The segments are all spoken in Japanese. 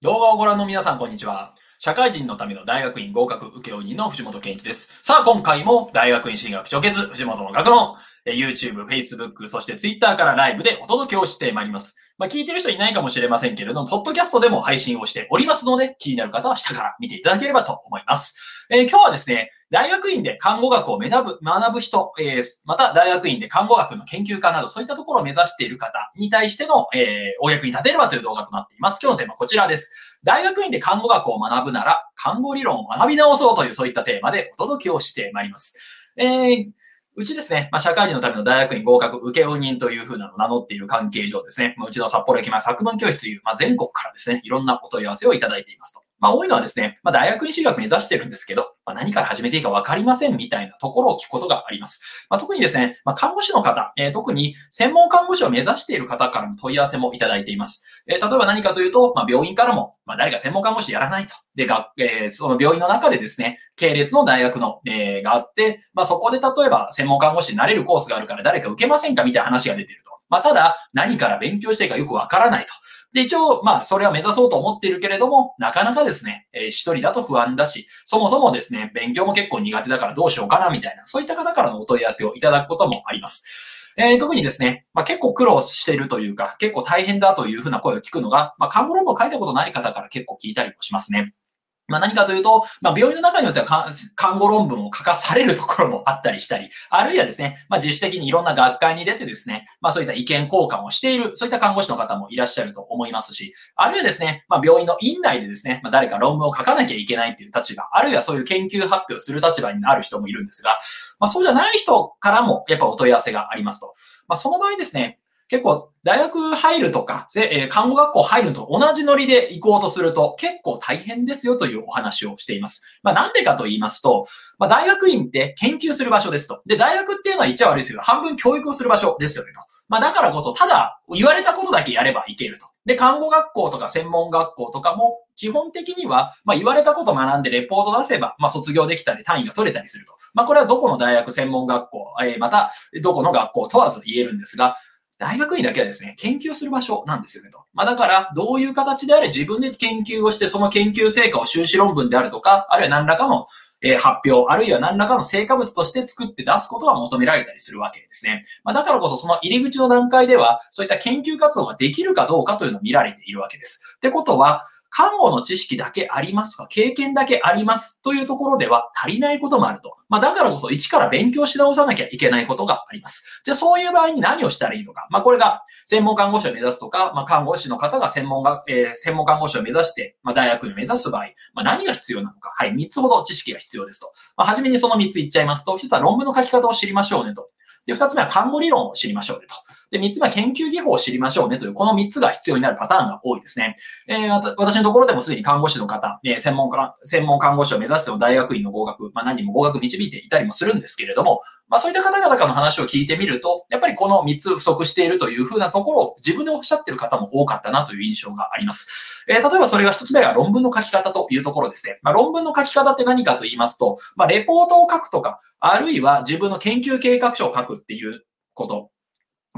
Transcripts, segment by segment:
動画をご覧の皆さん、こんにちは。社会人のための大学院合格受負人の藤本健一です。さあ、今回も大学院進学直結、藤本の学問、YouTube、Facebook、そして Twitter からライブでお届けをしてまいります。まあ、聞いてる人いないかもしれませんけれども、ポッドキャストでも配信をしておりますので、気になる方は下から見ていただければと思います。えー、今日はですね、大学院で看護学を学ぶ学ぶ人、え、また大学院で看護学の研究家など、そういったところを目指している方に対しての、えー、お役に立てればという動画となっています。今日のテーマはこちらです。大学院で看護学を学ぶなら、看護理論を学び直そうというそういったテーマでお届けをしてまいります。えーうちですね、まあ、社会人のための大学院合格受負人というふうなのを名乗っている関係上ですね、まあ、うちの札幌駅前作文教室という、まあ、全国からですね、いろんなお問い合わせをいただいていますと。まあ多いのはですね、まあ大学院進学目指してるんですけど、まあ何から始めていいかわかりませんみたいなところを聞くことがあります。まあ特にですね、まあ看護師の方、えー、特に専門看護師を目指している方からの問い合わせもいただいています。えー、例えば何かというと、まあ病院からも、まあ誰か専門看護師やらないと。で、が、えー、その病院の中でですね、系列の大学の、えー、があって、まあそこで例えば専門看護師になれるコースがあるから誰か受けませんかみたいな話が出てると。まあただ、何から勉強していいかよくわからないと。で、一応、まあ、それは目指そうと思っているけれども、なかなかですね、えー、一人だと不安だし、そもそもですね、勉強も結構苦手だからどうしようかな、みたいな、そういった方からのお問い合わせをいただくこともあります。えー、特にですね、まあ、結構苦労しているというか、結構大変だというふうな声を聞くのが、まあ、看護論文を書いたことない方から結構聞いたりもしますね。まあ何かというと、まあ病院の中によっては看護論文を書かされるところもあったりしたり、あるいはですね、まあ自主的にいろんな学会に出てですね、まあそういった意見交換をしている、そういった看護師の方もいらっしゃると思いますし、あるいはですね、まあ病院の院内でですね、まあ誰か論文を書かなきゃいけないっていう立場、あるいはそういう研究発表する立場になる人もいるんですが、まあそうじゃない人からもやっぱお問い合わせがありますと。まあその場合ですね、結構、大学入るとか、え看護学校入ると同じノリで行こうとすると結構大変ですよというお話をしています。まあなんでかと言いますと、まあ大学院って研究する場所ですと。で、大学っていうのは言っちゃ悪いですけど、半分教育をする場所ですよねと。まあだからこそ、ただ言われたことだけやればいけると。で、看護学校とか専門学校とかも、基本的には、まあ言われたこと学んでレポート出せば、まあ卒業できたり単位が取れたりすると。まあこれはどこの大学専門学校、えー、またどこの学校問わず言えるんですが、大学院だけはですね、研究する場所なんですよねと。まあだから、どういう形であれ自分で研究をして、その研究成果を修士論文であるとか、あるいは何らかのえ発表、あるいは何らかの成果物として作って出すことが求められたりするわけですね。まあ、だからこそその入り口の段階では、そういった研究活動ができるかどうかというのを見られているわけです。ってことは、看護の知識だけありますか？経験だけあります？というところでは足りないこともあると。まあだからこそ一から勉強し直さなきゃいけないことがあります。じゃあそういう場合に何をしたらいいのか？まあこれが専門看護師を目指すとか、まあ看護師の方が専門が、えー、専門看護師を目指して、まあ大学を目指す場合、まあ何が必要なのか？はい、3つほど知識が必要ですと。まあはじめにその3つ言っちゃいますと、1つは論文の書き方を知りましょうねと。で、2つ目は看護理論を知りましょうねと。で、三つ目は研究技法を知りましょうねという、この三つが必要になるパターンが多いですね。えー、私のところでもすでに看護師の方、えー、専門家、専門看護師を目指しての大学院の合格、まあ何人も合格導いていたりもするんですけれども、まあそういった方々からの話を聞いてみると、やっぱりこの三つ不足しているというふうなところを自分でおっしゃってる方も多かったなという印象があります。えー、例えばそれが一つ目が論文の書き方というところですね。まあ論文の書き方って何かと言いますと、まあレポートを書くとか、あるいは自分の研究計画書を書くっていうこと。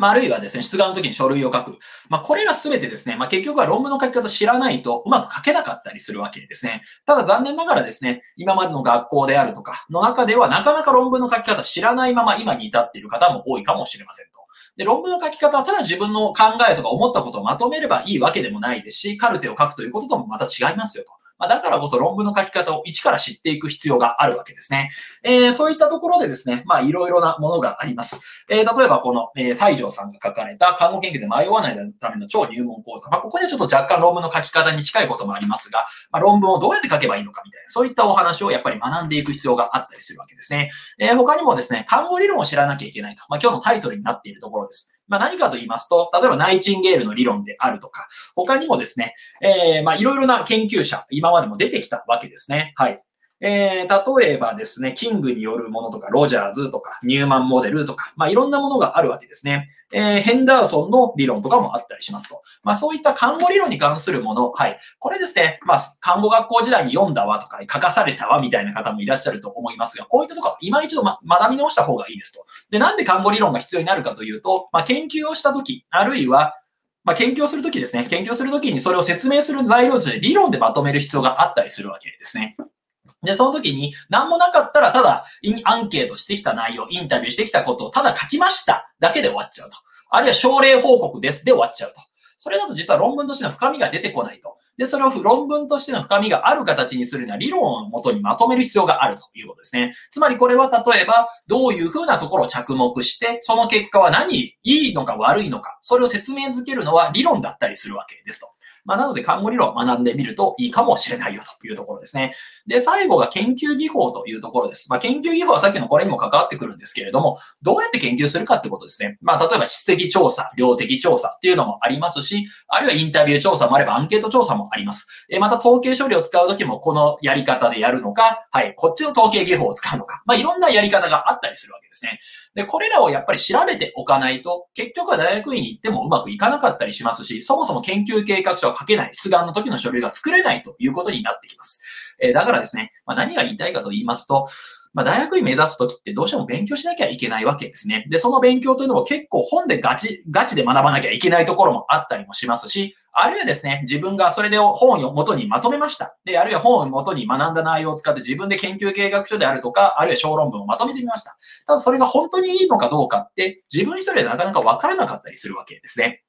まあ、あるいはですね、出願の時に書類を書く。まあ、これらすべてですね、まあ、結局は論文の書き方知らないとうまく書けなかったりするわけですね。ただ残念ながらですね、今までの学校であるとかの中ではなかなか論文の書き方知らないまま今に至っている方も多いかもしれませんと。で、論文の書き方はただ自分の考えとか思ったことをまとめればいいわけでもないですし、カルテを書くということともまた違いますよと。まあ、だからこそ論文の書き方を一から知っていく必要があるわけですね。えー、そういったところでですね、まあいろいろなものがあります。えー、例えばこの、えー、西条さんが書かれた看護研究で迷わないための超入門講座。まあここでちょっと若干論文の書き方に近いこともありますが、まあ、論文をどうやって書けばいいのかみたいな、そういったお話をやっぱり学んでいく必要があったりするわけですね。えー、他にもですね、看護理論を知らなきゃいけないと。まあ今日のタイトルになっているところです。まあ、何かと言いますと、例えばナイチンゲールの理論であるとか、他にもですね、えー、まあ、いろいろな研究者、今までも出てきたわけですね。はい。えー、例えばですね、キングによるものとか、ロジャーズとか、ニューマンモデルとか、まあ、いろんなものがあるわけですね。えー、ヘンダーソンの理論とかもあったりしますと。まあ、そういった看護理論に関するもの、はい。これですね、まあ、看護学校時代に読んだわとか、書かされたわみたいな方もいらっしゃると思いますが、こういったところ、今一度、ま、学び直した方がいいですと。で、なんで看護理論が必要になるかというと、まあ、研究をしたとき、あるいは、まあ、研究をするときですね、研究をするときにそれを説明する材料として理論でまとめる必要があったりするわけですね。で、その時に何もなかったらただアンケートしてきた内容、インタビューしてきたことをただ書きましただけで終わっちゃうと。あるいは症例報告ですで終わっちゃうと。それだと実は論文としての深みが出てこないと。で、それを論文としての深みがある形にするには理論をもとにまとめる必要があるということですね。つまりこれは例えば、どういうふうなところを着目して、その結果は何、いいのか悪いのか、それを説明づけるのは理論だったりするわけですと。まあ、なので、看護理論を学んでみるといいかもしれないよというところですね。で、最後が研究技法というところです。まあ、研究技法はさっきのこれにも関わってくるんですけれども、どうやって研究するかってことですね。まあ、例えば質的調査、量的調査っていうのもありますし、あるいはインタビュー調査もあればアンケート調査もあります。えまた統計処理を使うときもこのやり方でやるのか、はい、こっちの統計技法を使うのか、まあ、いろんなやり方があったりするわけですね。で、これらをやっぱり調べておかないと、結局は大学院に行ってもうまくいかなかったりしますし、そもそも研究計画書を書けない、出願の時の書類が作れないということになってきます。え、だからですね、まあ、何が言いたいかと言いますと、まあ、大学院目指すときってどうしても勉強しなきゃいけないわけですね。で、その勉強というのも結構本でガチ、ガチで学ばなきゃいけないところもあったりもしますし、あるいはですね、自分がそれで本を元にまとめました。で、あるいは本を元に学んだ内容を使って自分で研究計画書であるとか、あるいは小論文をまとめてみました。ただそれが本当にいいのかどうかって自分一人でなかなかわからなかったりするわけですね。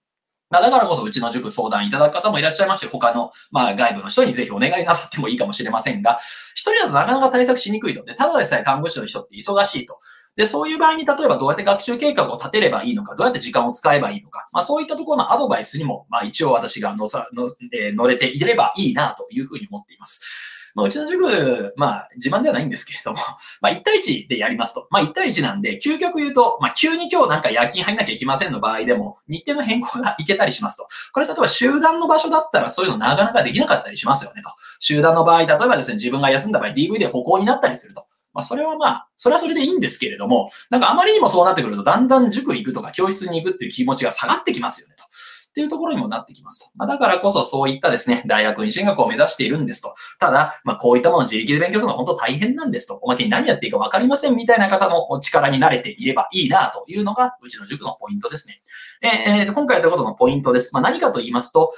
まあ、だからこそ、うちの塾相談いただく方もいらっしゃいまして、他の、まあ、外部の人にぜひお願いなさってもいいかもしれませんが、一人だとなかなか対策しにくいと。で、ただでさえ看護師の人って忙しいと。で、そういう場合に、例えばどうやって学習計画を立てればいいのか、どうやって時間を使えばいいのか、まあ、そういったところのアドバイスにも、まあ、一応私が乗さ、の、えー、乗れていればいいな、というふうに思っています。まあ、うちの塾、まあ、自慢ではないんですけれども、まあ、1対1でやりますと。まあ、1対1なんで、究極言うと、まあ、急に今日なんか夜勤入んなきゃいけませんの場合でも、日程の変更がいけたりしますと。これ例えば集団の場所だったらそういうのなかなかできなかったりしますよねと。集団の場合、例えばですね、自分が休んだ場合 DV で歩行になったりすると。まあ、それはまあ、それはそれでいいんですけれども、なんかあまりにもそうなってくると、だんだん塾行くとか教室に行くっていう気持ちが下がってきますよねと。っていうところにもなってきますと。まあ、だからこそそういったですね、大学院進学を目指しているんですと。ただ、まあ、こういったものを自力で勉強するのは本当大変なんですと。おまけに何やっていいかわかりませんみたいな方のお力に慣れていればいいなというのが、うちの塾のポイントですね。えー、今回やったことのポイントです。まあ、何かと言いますと、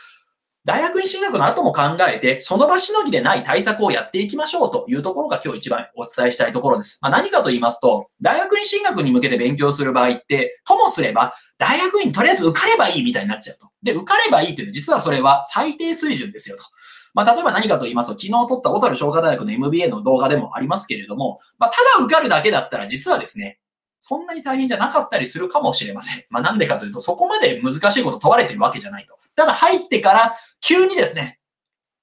大学院進学の後も考えて、その場しのぎでない対策をやっていきましょうというところが今日一番お伝えしたいところです。まあ、何かと言いますと、大学院進学に向けて勉強する場合って、ともすれば、大学院とりあえず受かればいいみたいになっちゃうと。で、受かればいいっていうのは実はそれは最低水準ですよと。まあ、例えば何かと言いますと、昨日撮った小樽商科大学の MBA の動画でもありますけれども、まあ、ただ受かるだけだったら実はですね、そんなに大変じゃなかったりするかもしれません。まあ、なんでかというと、そこまで難しいこと問われてるわけじゃないと。ただ入ってから急にですね、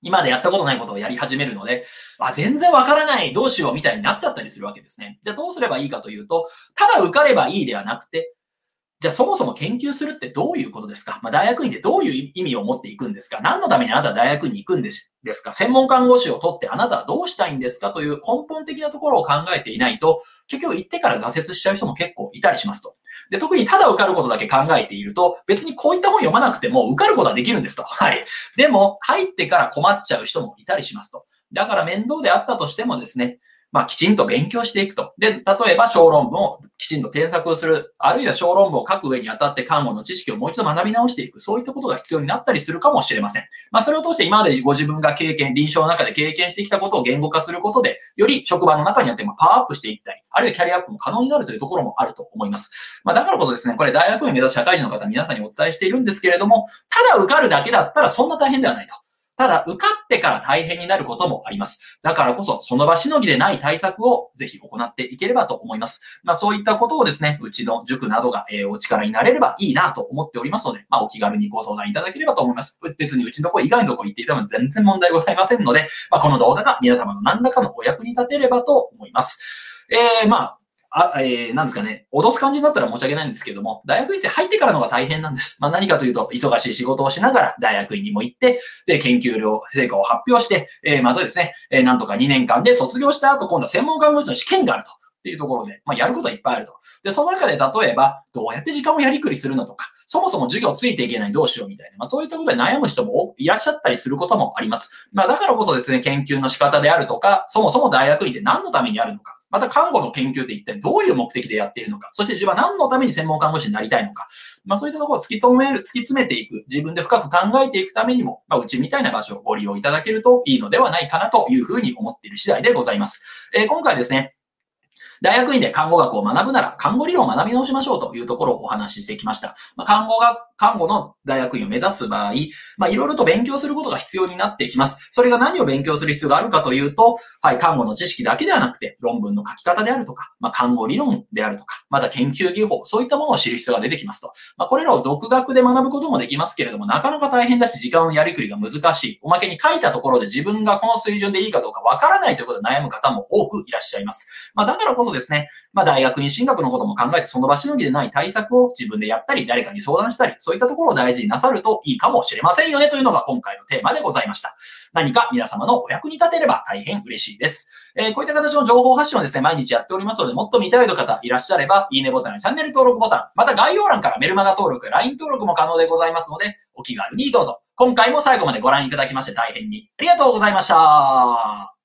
今までやったことないことをやり始めるので、あ、全然わからない、どうしようみたいになっちゃったりするわけですね。じゃあどうすればいいかというと、ただ受かればいいではなくて、じゃあそもそも研究するってどういうことですか？まあ、大学院でどういう意味を持っていくんですか？何のためにあなたは大学に行くんですですか？専門看護師を取ってあなたはどうしたいんですか？という根本的なところを考えていないと、結局行ってから挫折しちゃう人も結構いたりしますと。で、特にただ受かることだけ考えていると、別にこういった本読まなくても受かることはできるんですと。はい。でも、入ってから困っちゃう人もいたりしますと。だから面倒であったとしてもですね、まあ、きちんと勉強していくと。で、例えば小論文をきちんと添削をする。あるいは小論文を書く上にあたって看護の知識をもう一度学び直していく。そういったことが必要になったりするかもしれません。まあ、それを通して今までご自分が経験、臨床の中で経験してきたことを言語化することで、より職場の中にあってパワーアップしていったり、あるいはキャリアアップも可能になるというところもあると思います。まあ、だからこそですね、これ大学院目指す社会人の方皆さんにお伝えしているんですけれども、ただ受かるだけだったらそんな大変ではないと。ただ、受かってから大変になることもあります。だからこそ、その場しのぎでない対策をぜひ行っていければと思います。まあ、そういったことをですね、うちの塾などが、えー、お力になれればいいなと思っておりますので、まあ、お気軽にご相談いただければと思います。別にうちのとこ以外のとこ行っていても全然問題ございませんので、まあ、この動画が皆様の何らかのお役に立てればと思います。えー、まあ、あ、えー、なんですかね、脅す感じになったら申し訳ないんですけども、大学院って入ってからのが大変なんです。まあ何かというと、忙しい仕事をしながら大学院にも行って、で、研究量、成果を発表して、えー、またですね、えー、なんとか2年間で卒業した後、今度は専門看護師の試験があると。っていうところで、まあ、やることはいっぱいあると。で、その中で例えば、どうやって時間をやりくりするのとか、そもそも授業ついていけないどうしようみたいな、まあ、そういったことで悩む人もいらっしゃったりすることもあります。まあ、だからこそですね、研究の仕方であるとか、そもそも大学院って何のためにあるのか、また看護の研究って一体どういう目的でやっているのか、そして自分は何のために専門看護師になりたいのか、まあそういったところを突き止める、突き詰めていく、自分で深く考えていくためにも、まあうちみたいな場所をご利用いただけるといいのではないかなというふうに思っている次第でございます。えー、今回ですね、大学院で看護学を学ぶなら、看護理論を学び直しましょうというところをお話ししてきました。まあ、看護が、看護の大学院を目指す場合、まあ、いろいろと勉強することが必要になってきます。それが何を勉強する必要があるかというと、はい、看護の知識だけではなくて、論文の書き方であるとか、まあ、看護理論であるとか、また研究技法、そういったものを知る必要が出てきますと。まあ、これらを独学で学ぶこともできますけれども、なかなか大変だし、時間のやりくりが難しい。おまけに書いたところで自分がこの水準でいいかどうかわからないということで悩む方も多くいらっしゃいます。まあ、だからこそそですね、まあ、大学院進学のことも考えてその場しのぎでない対策を自分でやったり、誰かに相談したり、そういったところを大事になさるといいかもしれませんよねというのが今回のテーマでございました。何か皆様のお役に立てれば大変嬉しいです。えー、こういった形の情報発信をですね、毎日やっておりますので、もっと見たいという方いらっしゃれば、いいねボタンやチャンネル登録ボタン、また概要欄からメルマガ登録 LINE 登録も可能でございますので、お気軽にどうぞ。今回も最後までご覧いただきまして大変にありがとうございました。